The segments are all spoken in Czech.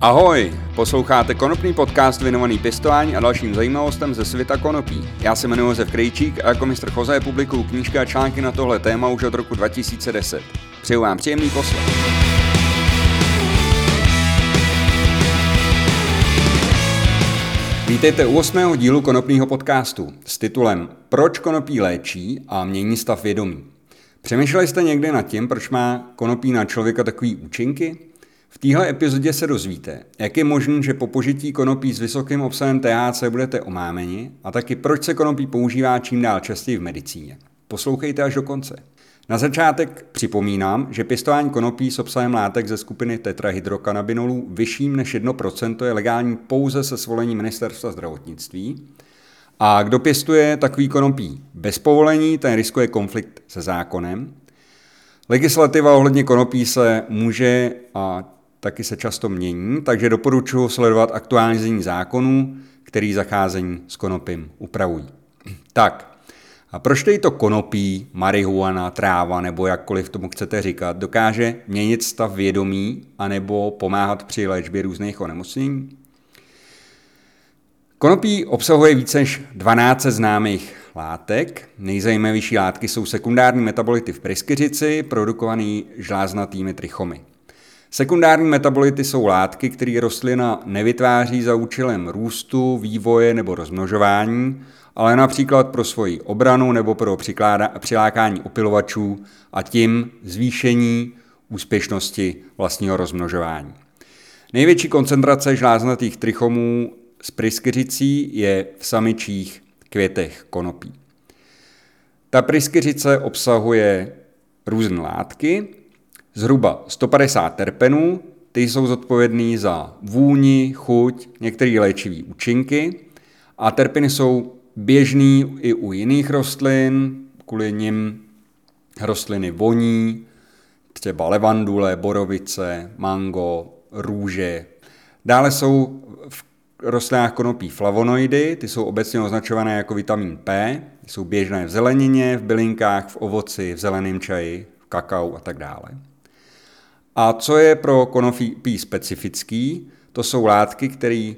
Ahoj, posloucháte konopný podcast věnovaný pěstování a dalším zajímavostem ze světa konopí. Já se jmenuji Josef Krejčík a jako mistr Choze publikuju knížky a články na tohle téma už od roku 2010. Přeju vám příjemný poslech. Vítejte u osmého dílu konopního podcastu s titulem Proč konopí léčí a mění stav vědomí. Přemýšleli jste někdy nad tím, proč má konopí na člověka takový účinky? V téhle epizodě se dozvíte, jak je možné, že po požití konopí s vysokým obsahem THC budete omámeni a taky proč se konopí používá čím dál častěji v medicíně. Poslouchejte až do konce. Na začátek připomínám, že pěstování konopí s obsahem látek ze skupiny tetrahydrokanabinolů vyšším než 1% je legální pouze se svolením ministerstva zdravotnictví. A kdo pěstuje takový konopí bez povolení, ten riskuje konflikt se zákonem. Legislativa ohledně konopí se může a taky se často mění, takže doporučuji sledovat aktuální znění zákonů, který zacházení s konopím upravují. Tak, a proč tedy to konopí, marihuana, tráva nebo jakkoliv tomu chcete říkat, dokáže měnit stav vědomí anebo pomáhat při léčbě různých onemocnění? Konopí obsahuje více než 12 známých látek. Nejzajímavější látky jsou sekundární metabolity v pryskyřici, produkovaný žláznatými trichomy. Sekundární metabolity jsou látky, které rostlina nevytváří za účelem růstu, vývoje nebo rozmnožování, ale například pro svoji obranu nebo pro přilákání opilovačů a tím zvýšení úspěšnosti vlastního rozmnožování. Největší koncentrace žláznatých trichomů z pryskyřicí je v samičích květech konopí. Ta pryskyřice obsahuje různé látky, zhruba 150 terpenů, ty jsou zodpovědný za vůni, chuť, některé léčivé účinky a terpeny jsou běžný i u jiných rostlin, kvůli nim rostliny voní, třeba levandule, borovice, mango, růže. Dále jsou v rostlinách konopí flavonoidy, ty jsou obecně označované jako vitamin P, jsou běžné v zelenině, v bylinkách, v ovoci, v zeleném čaji, v kakao a tak dále. A co je pro konopí specifický, to jsou látky, které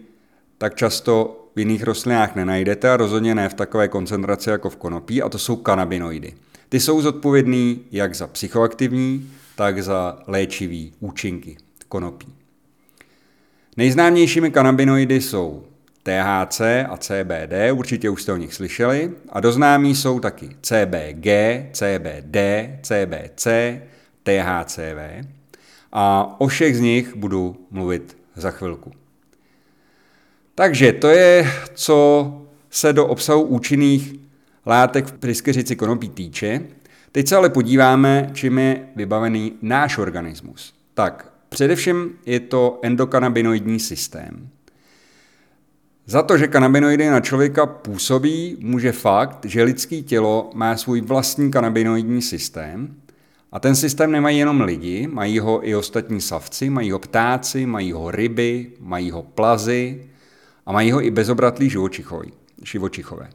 tak často v jiných rostlinách nenajdete a rozhodně ne v takové koncentraci jako v konopí, a to jsou kanabinoidy. Ty jsou zodpovědný jak za psychoaktivní, tak za léčivý účinky konopí. Nejznámějšími kanabinoidy jsou THC a CBD, určitě už jste o nich slyšeli, a doznámí jsou taky CBG, CBD, CBC, THCV a o všech z nich budu mluvit za chvilku. Takže to je, co se do obsahu účinných látek v pryskyřici konopí týče. Teď se ale podíváme, čím je vybavený náš organismus. Tak, především je to endokanabinoidní systém. Za to, že kanabinoidy na člověka působí, může fakt, že lidský tělo má svůj vlastní kanabinoidní systém, a ten systém nemají jenom lidi, mají ho i ostatní savci, mají ho ptáci, mají ho ryby, mají ho plazy a mají ho i bezobratlí živočichové.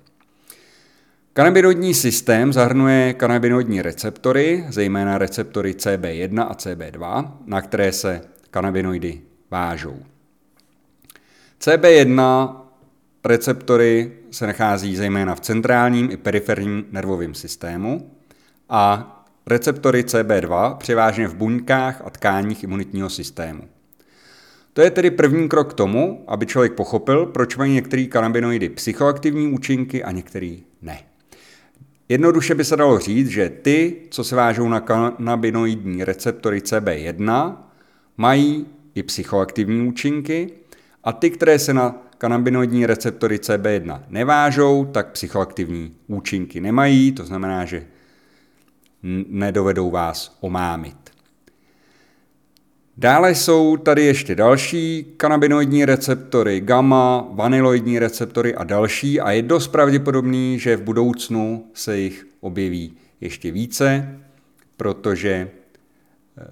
Kanabinoidní systém zahrnuje kanabinoidní receptory, zejména receptory CB1 a CB2, na které se kanabinoidy vážou. CB1 receptory se nachází zejména v centrálním i periferním nervovém systému a receptory CB2 převážně v buňkách a tkáních imunitního systému. To je tedy první krok k tomu, aby člověk pochopil, proč mají některé kanabinoidy psychoaktivní účinky a některé ne. Jednoduše by se dalo říct, že ty, co se vážou na kanabinoidní receptory CB1, mají i psychoaktivní účinky a ty, které se na kanabinoidní receptory CB1 nevážou, tak psychoaktivní účinky nemají, to znamená, že nedovedou vás omámit. Dále jsou tady ještě další kanabinoidní receptory, gamma, vaniloidní receptory a další a je dost pravděpodobný, že v budoucnu se jich objeví ještě více, protože eh,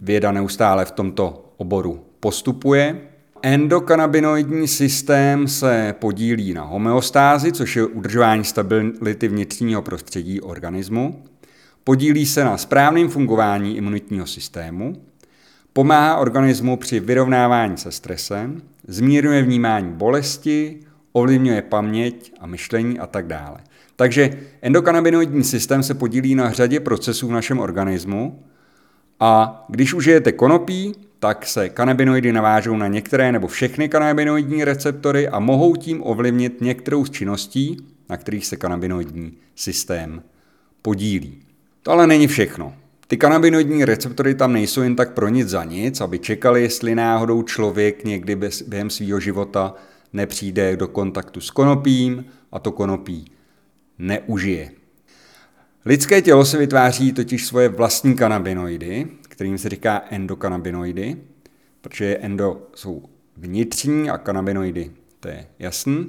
věda neustále v tomto oboru postupuje. Endokanabinoidní systém se podílí na homeostázi, což je udržování stability vnitřního prostředí organismu. Podílí se na správném fungování imunitního systému, Pomáhá organismu při vyrovnávání se stresem, zmírňuje vnímání bolesti, ovlivňuje paměť a myšlení a tak dále. Takže endokanabinoidní systém se podílí na řadě procesů v našem organismu a když užijete konopí, tak se kanabinoidy navážou na některé nebo všechny kanabinoidní receptory a mohou tím ovlivnit některou z činností, na kterých se kanabinoidní systém podílí. To ale není všechno. Ty kanabinoidní receptory tam nejsou jen tak pro nic za nic, aby čekali, jestli náhodou člověk někdy během svého života nepřijde do kontaktu s konopím a to konopí neužije. Lidské tělo se vytváří totiž svoje vlastní kanabinoidy, kterým se říká endokanabinoidy, protože endo jsou vnitřní a kanabinoidy, to je jasný.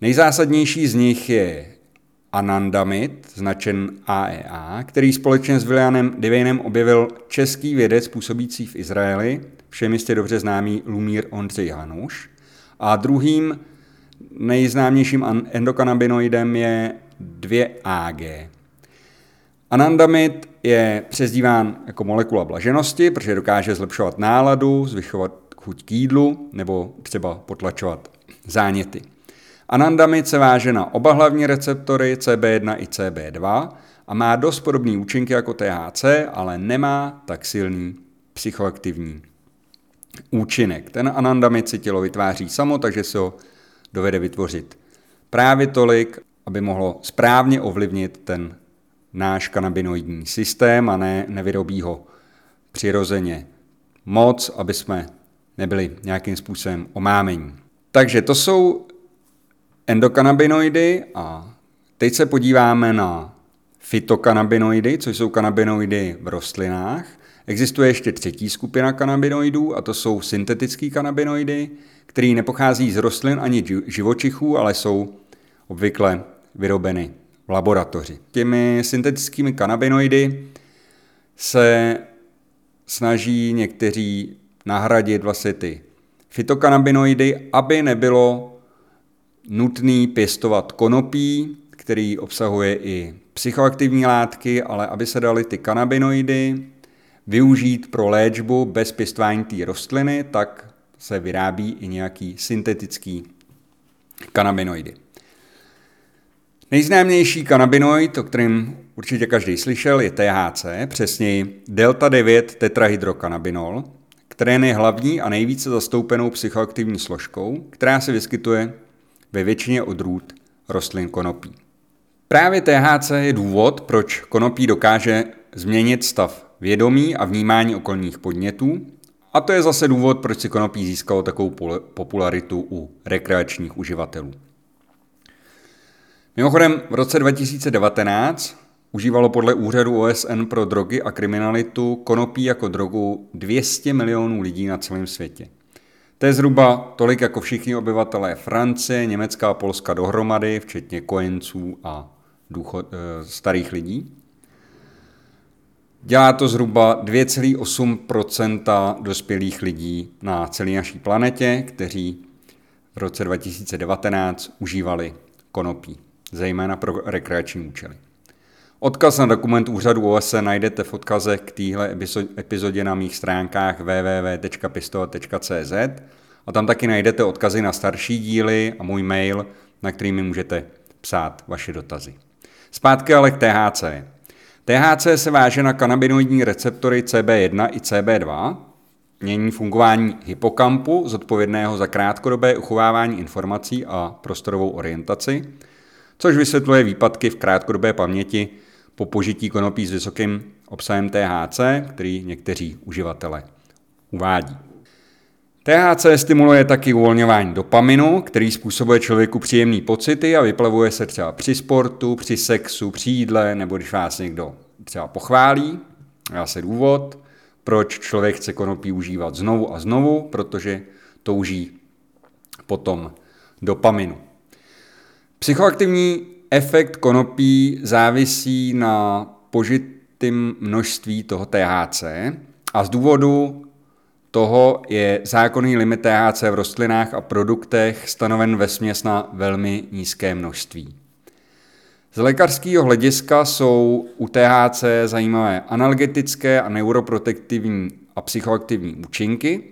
Nejzásadnější z nich je anandamid, značen AEA, e který společně s Williamem Divinem objevil český vědec působící v Izraeli, všem jistě dobře známý Lumír Ondřej Hanuš. A druhým nejznámějším endokanabinoidem je 2AG. Anandamid je přezdíván jako molekula blaženosti, protože dokáže zlepšovat náladu, zvyšovat chuť k jídlu nebo třeba potlačovat záněty. Anandamid se váže na oba hlavní receptory CB1 i CB2 a má dost podobný účinky jako THC, ale nemá tak silný psychoaktivní účinek. Ten anandamid si tělo vytváří samo, takže se ho dovede vytvořit právě tolik, aby mohlo správně ovlivnit ten náš kanabinoidní systém a ne nevyrobí ho přirozeně moc, aby jsme nebyli nějakým způsobem omámení. Takže to jsou endokanabinoidy a teď se podíváme na fytokanabinoidy, což jsou kanabinoidy v rostlinách. Existuje ještě třetí skupina kanabinoidů a to jsou syntetické kanabinoidy, které nepochází z rostlin ani živočichů, ale jsou obvykle vyrobeny v laboratoři. Těmi syntetickými kanabinoidy se snaží někteří nahradit vlastně ty fytokanabinoidy, aby nebylo nutný pěstovat konopí, který obsahuje i psychoaktivní látky, ale aby se daly ty kanabinoidy využít pro léčbu bez pěstování té rostliny, tak se vyrábí i nějaký syntetický kanabinoidy. Nejznámější kanabinoid, o kterém určitě každý slyšel, je THC, přesněji delta-9 tetrahydrokanabinol, který je hlavní a nejvíce zastoupenou psychoaktivní složkou, která se vyskytuje ve většině odrůd rostlin konopí. Právě THC je důvod, proč konopí dokáže změnit stav vědomí a vnímání okolních podnětů, a to je zase důvod, proč si konopí získalo takovou popularitu u rekreačních uživatelů. Mimochodem, v roce 2019 užívalo podle úřadu OSN pro drogy a kriminalitu konopí jako drogu 200 milionů lidí na celém světě. To je zhruba tolik jako všichni obyvatelé Francie, Německa a Polska dohromady, včetně kojenců a důchod, e, starých lidí. Dělá to zhruba 2,8% dospělých lidí na celé naší planetě, kteří v roce 2019 užívali konopí zejména pro rekreační účely. Odkaz na dokument úřadu OSN najdete v odkaze k téhle epizodě na mých stránkách www.pistol.cz a tam taky najdete odkazy na starší díly a můj mail, na který mi můžete psát vaše dotazy. Zpátky ale k THC. THC se váže na kanabinoidní receptory CB1 i CB2, mění fungování hypokampu, zodpovědného za krátkodobé uchovávání informací a prostorovou orientaci, což vysvětluje výpadky v krátkodobé paměti po požití konopí s vysokým obsahem THC, který někteří uživatelé uvádí. THC stimuluje taky uvolňování dopaminu, který způsobuje člověku příjemné pocity a vyplavuje se třeba při sportu, při sexu, při jídle nebo když vás někdo třeba pochválí. Já se důvod, proč člověk chce konopí užívat znovu a znovu, protože touží potom dopaminu. Psychoaktivní efekt konopí závisí na požitém množství toho THC a z důvodu toho je zákonný limit THC v rostlinách a produktech stanoven ve směs na velmi nízké množství. Z lékařského hlediska jsou u THC zajímavé analgetické a neuroprotektivní a psychoaktivní účinky.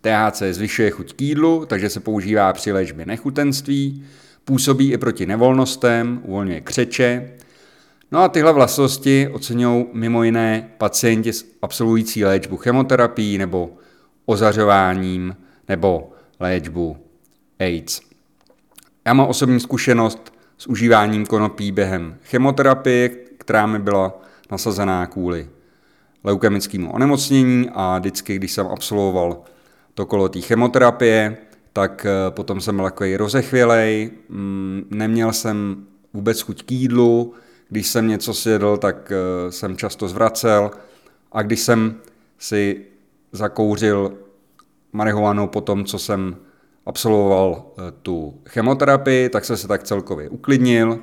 THC zvyšuje chuť k jídlu, takže se používá při léčbě nechutenství, působí i proti nevolnostem, uvolňuje křeče. No a tyhle vlastnosti oceňují mimo jiné pacienti absolvující léčbu chemoterapií nebo ozařováním nebo léčbu AIDS. Já mám osobní zkušenost s užíváním konopí během chemoterapie, která mi byla nasazená kvůli leukemickému onemocnění a vždycky, když jsem absolvoval to kolo té chemoterapie, tak eh, potom jsem byl takový rozechvělej, mm, neměl jsem vůbec chuť k jídlu, když jsem něco sjedl, tak eh, jsem často zvracel a když jsem si zakouřil marihuanu po tom, co jsem absolvoval eh, tu chemoterapii, tak jsem se tak celkově uklidnil,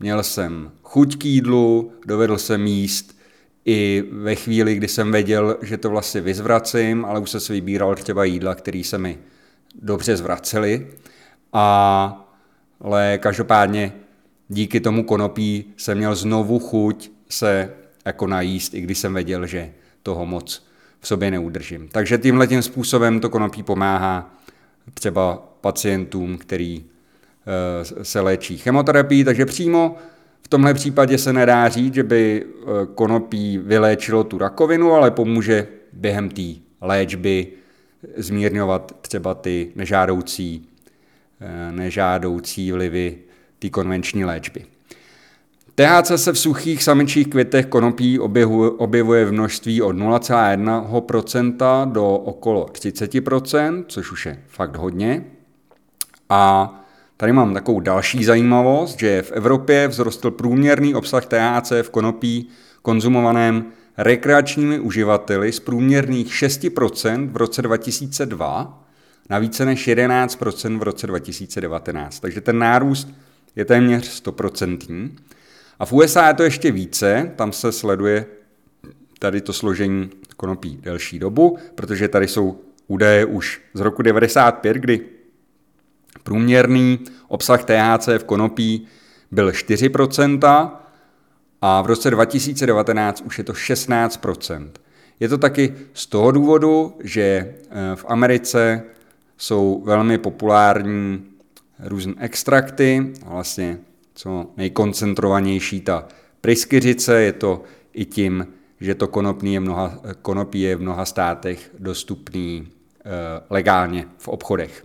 měl jsem chuť k jídlu, dovedl jsem jíst i ve chvíli, kdy jsem věděl, že to vlastně vyzvracím, ale už jsem si vybíral třeba jídla, které se mi dobře zvracely. A, ale každopádně díky tomu konopí jsem měl znovu chuť se jako najíst, i když jsem věděl, že toho moc v sobě neudržím. Takže tímhle tím způsobem to konopí pomáhá třeba pacientům, který eh, se léčí chemoterapií, takže přímo v tomhle případě se nedá říct, že by eh, konopí vyléčilo tu rakovinu, ale pomůže během té léčby zmírňovat třeba ty nežádoucí, eh, nežádoucí vlivy té konvenční léčby. THC se v suchých samičích květech konopí objevuje v množství od 0,1% do okolo 30%, což už je fakt hodně. A tady mám takovou další zajímavost, že v Evropě vzrostl průměrný obsah THC v konopí konzumovaném rekreačními uživateli z průměrných 6% v roce 2002 na více než 11% v roce 2019. Takže ten nárůst je téměř 100%. A v USA je to ještě více, tam se sleduje tady to složení konopí delší dobu, protože tady jsou údaje už z roku 95, kdy průměrný obsah THC v konopí byl 4% a v roce 2019 už je to 16%. Je to taky z toho důvodu, že eh, v Americe jsou velmi populární různé extrakty, vlastně co nejkoncentrovanější ta pryskyřice, je to i tím, že to konopí je, mnoha, konopí je v mnoha státech dostupný e, legálně v obchodech.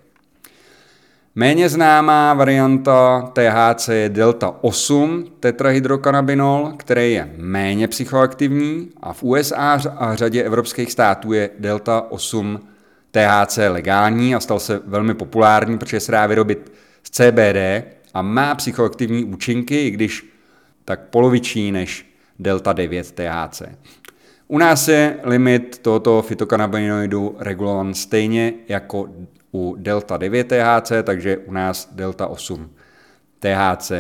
Méně známá varianta THC je Delta 8 tetrahydrokanabinol, který je méně psychoaktivní a v USA a řadě evropských států je Delta 8 THC legální a stal se velmi populární, protože se dá vyrobit z CBD a má psychoaktivní účinky, i když tak poloviční než delta 9 THC. U nás je limit tohoto fytokanabinoidu regulovan stejně jako u delta 9 THC, takže u nás delta 8 THC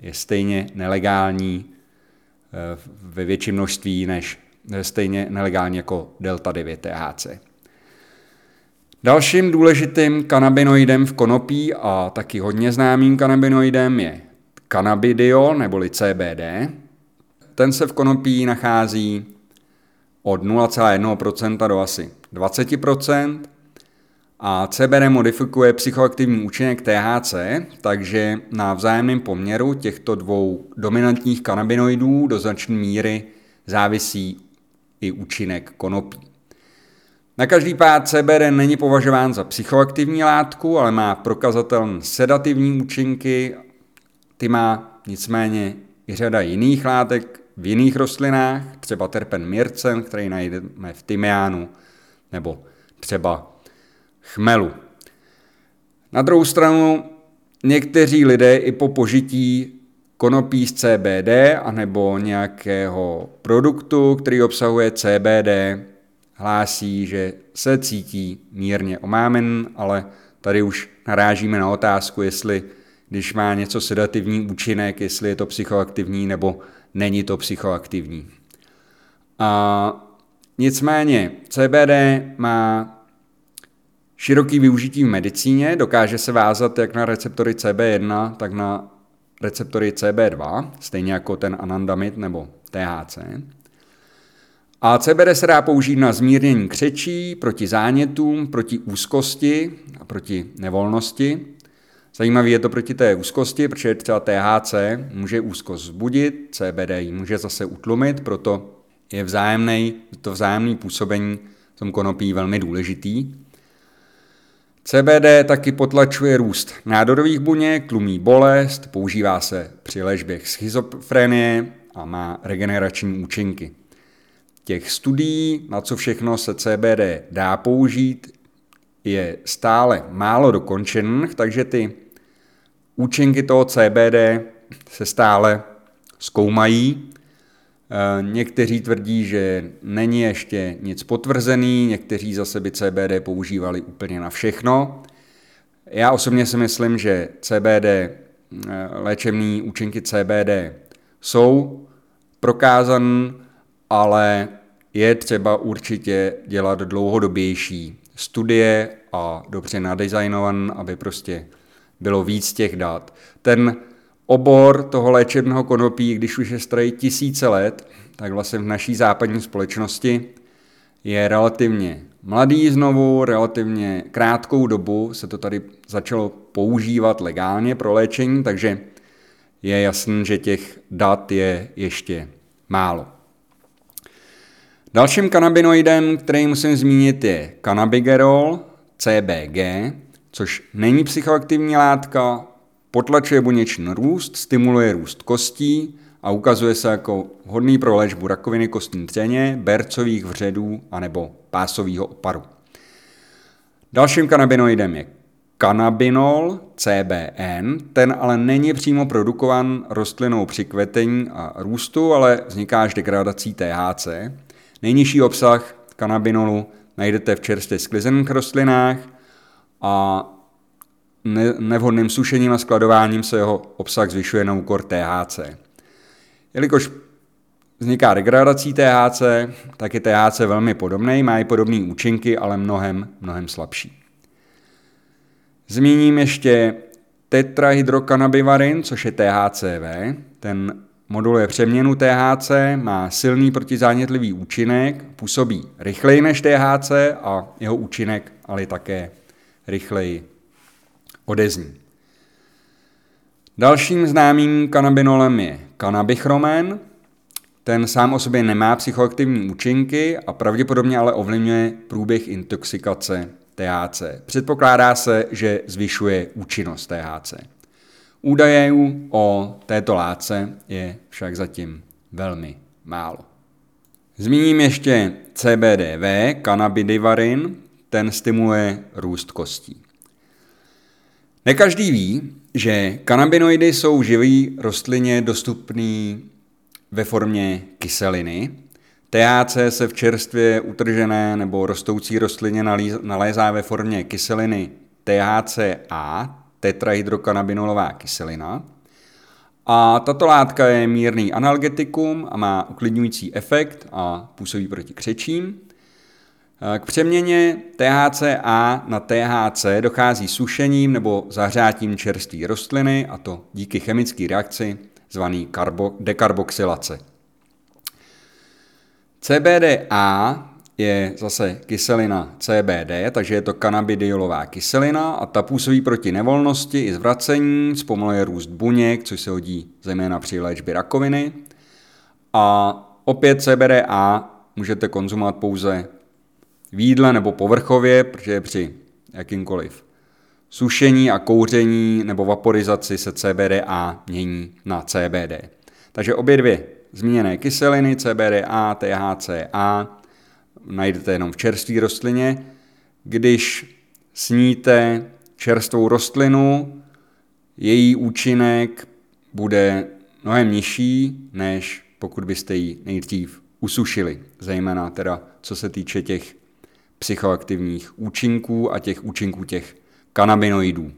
je stejně nelegální eh, ve větším množství než stejně nelegální jako delta 9 THC. Dalším důležitým kanabinoidem v konopí a taky hodně známým kanabinoidem je cannabidiol neboli CBD. Ten se v konopí nachází od 0,1% do asi 20% a CBD modifikuje psychoaktivní účinek THC, takže na vzájemném poměru těchto dvou dominantních kanabinoidů do značné míry závisí i účinek konopí. Na každý pád CBD není považován za psychoaktivní látku, ale má prokazatelné sedativní účinky. Ty má nicméně i řada jiných látek v jiných rostlinách, třeba terpen mircen, který najdeme v tymiánu, nebo třeba chmelu. Na druhou stranu někteří lidé i po požití konopí z CBD anebo nějakého produktu, který obsahuje CBD, hlásí, že se cítí mírně omámen, ale tady už narážíme na otázku, jestli když má něco sedativní účinek, jestli je to psychoaktivní nebo není to psychoaktivní. A nicméně CBD má široký využití v medicíně, dokáže se vázat jak na receptory CB1, tak na receptory CB2, stejně jako ten anandamid nebo THC. A CBD se dá použít na zmírnění křečí, proti zánětům, proti úzkosti a proti nevolnosti. Zajímavé je to proti té úzkosti, protože třeba THC může úzkost zbudit, CBD ji může zase utlumit, proto je vzájemný, to vzájemné působení v tom konopí velmi důležitý. CBD taky potlačuje růst nádorových buněk, tlumí bolest, používá se při léčbě schizofrenie a má regenerační účinky. Těch studií, na co všechno se CBD dá použít, je stále málo dokončených, takže ty účinky toho CBD se stále zkoumají. Eh, někteří tvrdí, že není ještě nic potvrzený, někteří zase by CBD používali úplně na všechno. Já osobně si myslím, že CBD, eh, léčební účinky CBD jsou prokázané, ale je třeba určitě dělat dlouhodobější studie a dobře nadizajnovan, aby prostě bylo víc těch dat. Ten obor toho léčebného konopí, když už je starý tisíce let, tak vlastně v naší západní společnosti je relativně mladý znovu, relativně krátkou dobu se to tady začalo používat legálně pro léčení, takže je jasný, že těch dat je ještě málo. Dalším kanabinoidem, který musím zmínit, je cannabigerol, CBG, což není psychoaktivní látka, potlačuje buněčný růst, stimuluje růst kostí a ukazuje se jako vhodný pro léčbu rakoviny kostní třeně, bercových vředů anebo pásového oparu. Dalším kanabinoidem je kanabinol, CBN, ten ale není přímo produkovan rostlinou při kvetení a růstu, ale vzniká až degradací THC. Nejnižší obsah kanabinolu najdete v čerstvě sklizených rostlinách a nevhodným sušením a skladováním se jeho obsah zvyšuje na úkor THC. Jelikož vzniká degradací THC, tak je THC velmi podobný, má i podobné účinky, ale mnohem, mnohem slabší. Odezní. Dalším známým kanabinolem je kanabichromen. Ten sám o sobě nemá psychoaktivní účinky a pravděpodobně ale ovlivňuje průběh intoxikace THC. Předpokládá se, že zvyšuje účinnost THC. Údajů o této látce je však zatím velmi málo. Zmíním ještě CBDV, cannabidivarin, ten stimuluje růst kostí. Nekaždý ví, že kanabinoidy jsou živý rostlině dostupný ve formě kyseliny. THC se v čerstvě utržené nebo rostoucí rostlině nalézá ve formě kyseliny THCA, tetrahydrokanabinolová kyselina. A tato látka je mírný analgetikum a má uklidňující efekt a působí proti křečím. K přeměně THCA na THC dochází sušením nebo zahřátím čerstvé rostliny, a to díky chemické reakci zvaný karbo- dekarboxylace. CBDA je zase kyselina CBD, takže je to kanabidiolová kyselina a ta působí proti nevolnosti i zvracení, zpomaluje růst buněk, což se hodí zejména při léčbě rakoviny. A opět CBDA můžete konzumovat pouze v jídle nebo povrchově, protože při jakýmkoliv sušení a kouření nebo vaporizaci se CBDA mění na CBD. Takže obě dvě zmíněné kyseliny, CBDA, THCA, najdete jenom v čerstvé rostlině. Když sníte čerstvou rostlinu, její účinek bude mnohem nižší, než pokud byste ji nejdřív usušili, zejména teda co se týče těch psychoaktivních účinků a těch účinků těch kanabinoidů.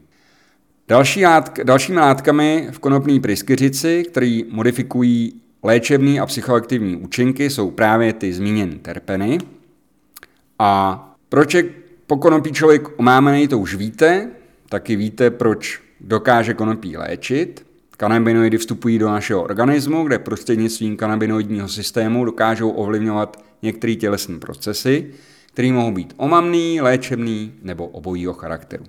Další látk, dalšími látkami v konopné pryskyřici, které modifikují léčebné a psychoaktivní účinky, jsou právě ty zmíněné terpeny. A proč je po konopí člověk omámený, to už víte, taky víte, proč dokáže konopí léčit. Kanabinoidy vstupují do našeho organismu, kde prostřednictvím kanabinoidního systému dokážou ovlivňovat některé tělesné procesy, které mohou být omamný, léčebný nebo obojího charakteru.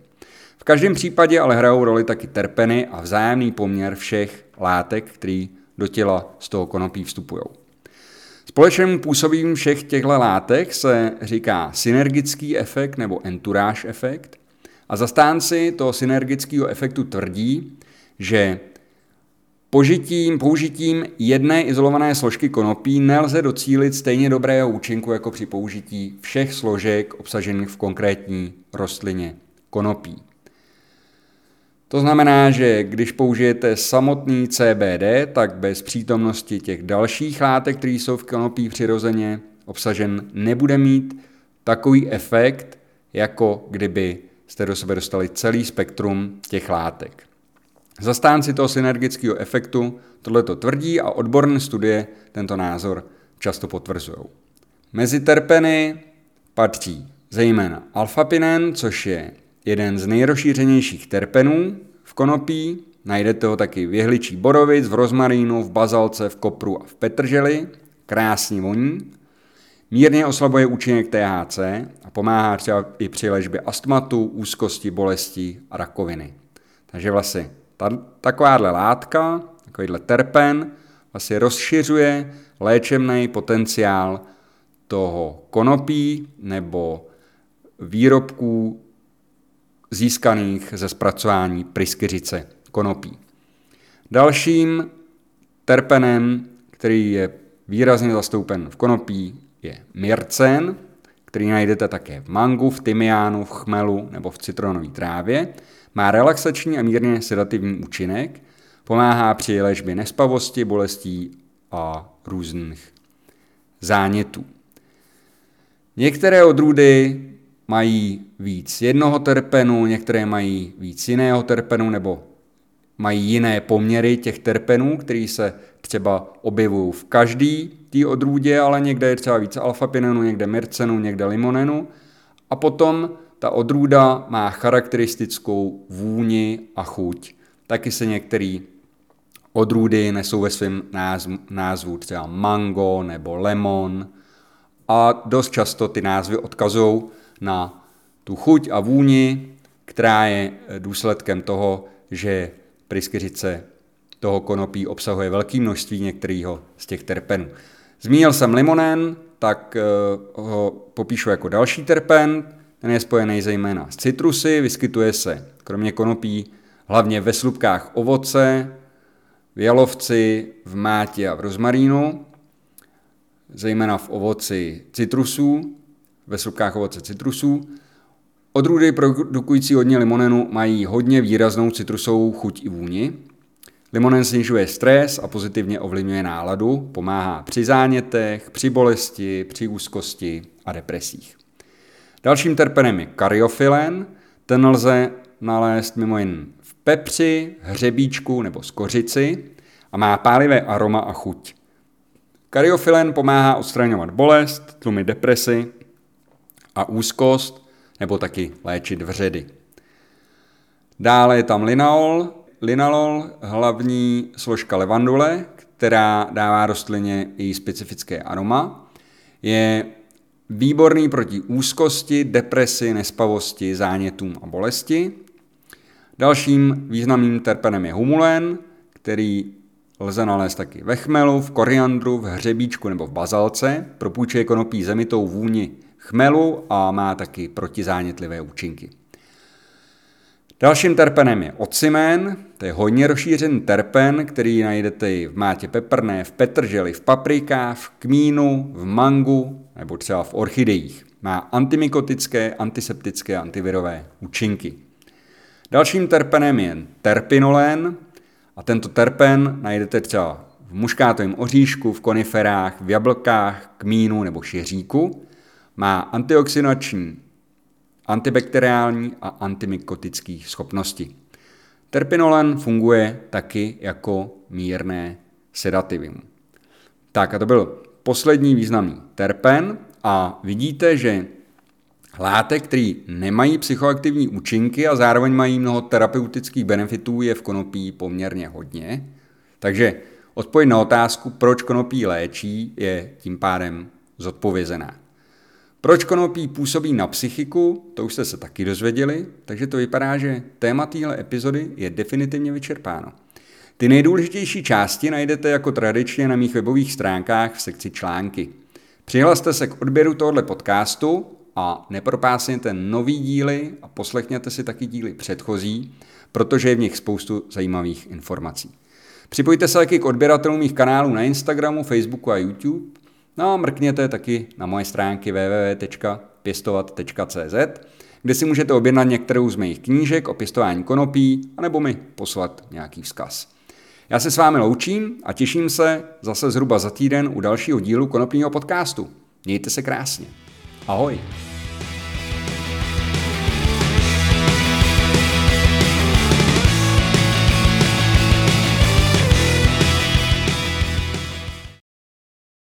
V každém případě ale hrajou roli taky terpeny a vzájemný poměr všech látek, které do těla z toho konopí vstupují. Společným působím všech těchto látek se říká synergický efekt nebo entourage efekt a zastánci toho synergického efektu tvrdí, že Požitím, použitím jedné izolované složky konopí nelze docílit stejně dobrého účinku jako při použití všech složek obsažených v konkrétní rostlině konopí. To znamená, že když použijete samotný CBD, tak bez přítomnosti těch dalších látek, které jsou v konopí přirozeně obsažen, nebude mít takový efekt, jako kdyby jste do sebe dostali celý spektrum těch látek. Zastánci toho synergického efektu tohle to tvrdí a odborné studie tento názor často potvrzují. Mezi terpeny patří zejména alfapinen, což je jeden z nejrozšířenějších terpenů v konopí. Najdete ho taky v jehličí borovic, v rozmarínu, v bazalce, v kopru a v petrželi. Krásně voní. Mírně oslabuje účinek THC a pomáhá třeba i při léčbě astmatu, úzkosti, bolesti a rakoviny. Takže vlastně ta, takováhle látka, takovýhle terpen, vlastně rozšiřuje léčebný potenciál toho konopí nebo výrobků získaných ze zpracování pryskyřice konopí. Dalším terpenem, který je výrazně zastoupen v konopí, je myrcen, který najdete také v mangu, v tymiánu, v chmelu nebo v citronové trávě. Má relaxační a mírně sedativní účinek, pomáhá při léčbě nespavosti, bolestí a různých zánětů. Některé odrůdy mají víc jednoho terpenu, některé mají víc jiného terpenu nebo mají jiné poměry těch terpenů, které se třeba objevují v každý té odrůdě, ale někde je třeba víc alfapinenu, někde myrcenu, někde limonenu. A potom ta odrůda má charakteristickou vůni a chuť. Taky se některé odrůdy nesou ve svém názvu, třeba mango nebo lemon a dost často ty názvy odkazují na tu chuť a vůni, která je důsledkem toho, že pryskyřice toho konopí obsahuje velké množství některého z těch terpenů. Zmínil jsem limonen, tak eh, ho popíšu jako další terpen. Ten je spojený zejména s citrusy, vyskytuje se kromě konopí hlavně ve slupkách ovoce, v jalovci, v mátě a v rozmarínu, zejména v ovoci citrusů, ve slupkách ovoce citrusů. Odrůdy produkující hodně limonenu mají hodně výraznou citrusovou chuť i vůni. Limonen snižuje stres a pozitivně ovlivňuje náladu, pomáhá při zánětech, při bolesti, při úzkosti a depresích. Dalším terpenem je karyofylen, ten lze nalézt mimo jen v pepři, hřebíčku nebo skořici a má pálivé aroma a chuť. Karyofylen pomáhá odstraňovat bolest, tlumit depresi a úzkost nebo taky léčit vředy. Dále je tam linalol. Linalol, hlavní složka levandule, která dává rostlině i specifické aroma, je výborný proti úzkosti, depresi, nespavosti, zánětům a bolesti. Dalším významným terpenem je humulen, který lze nalézt taky ve chmelu, v koriandru, v hřebíčku nebo v bazalce. Propůjčuje konopí zemitou vůni chmelu a má taky protizánětlivé účinky. Dalším terpenem je ocimén, to je hodně rozšířený terpen, který najdete i v mátě peprné, v petrželi, v paprikách, v kmínu, v mangu nebo třeba v orchidejích. Má antimikotické, antiseptické antivirové účinky. Dalším terpenem je terpinolén a tento terpen najdete třeba v muškátovém oříšku, v koniferách, v jablkách, kmínu nebo šiříku. Má antioxidační, antibakteriální a antimikotické schopnosti. Terpinolen funguje taky jako mírné sedativum. Tak a to byl poslední významný terpen a vidíte, že Látek, který nemají psychoaktivní účinky a zároveň mají mnoho terapeutických benefitů, je v konopí poměrně hodně. Takže odpověď na otázku, proč konopí léčí, je tím pádem zodpovězená. Proč konopí působí na psychiku, to už jste se taky dozvěděli, takže to vypadá, že téma téhle epizody je definitivně vyčerpáno. Ty nejdůležitější části najdete jako tradičně na mých webových stránkách v sekci články. Přihlaste se k odběru tohoto podcastu a nepropásněte nový díly a poslechněte si taky díly předchozí, protože je v nich spoustu zajímavých informací. Připojte se taky k odběratelům mých kanálů na Instagramu, Facebooku a YouTube. No a mrkněte taky na moje stránky www.pěstovat.cz, kde si můžete objednat některou z mých knížek o pěstování konopí, anebo mi poslat nějaký vzkaz. Já se s vámi loučím a těším se zase zhruba za týden u dalšího dílu konopního podcastu. Mějte se krásně. Ahoj.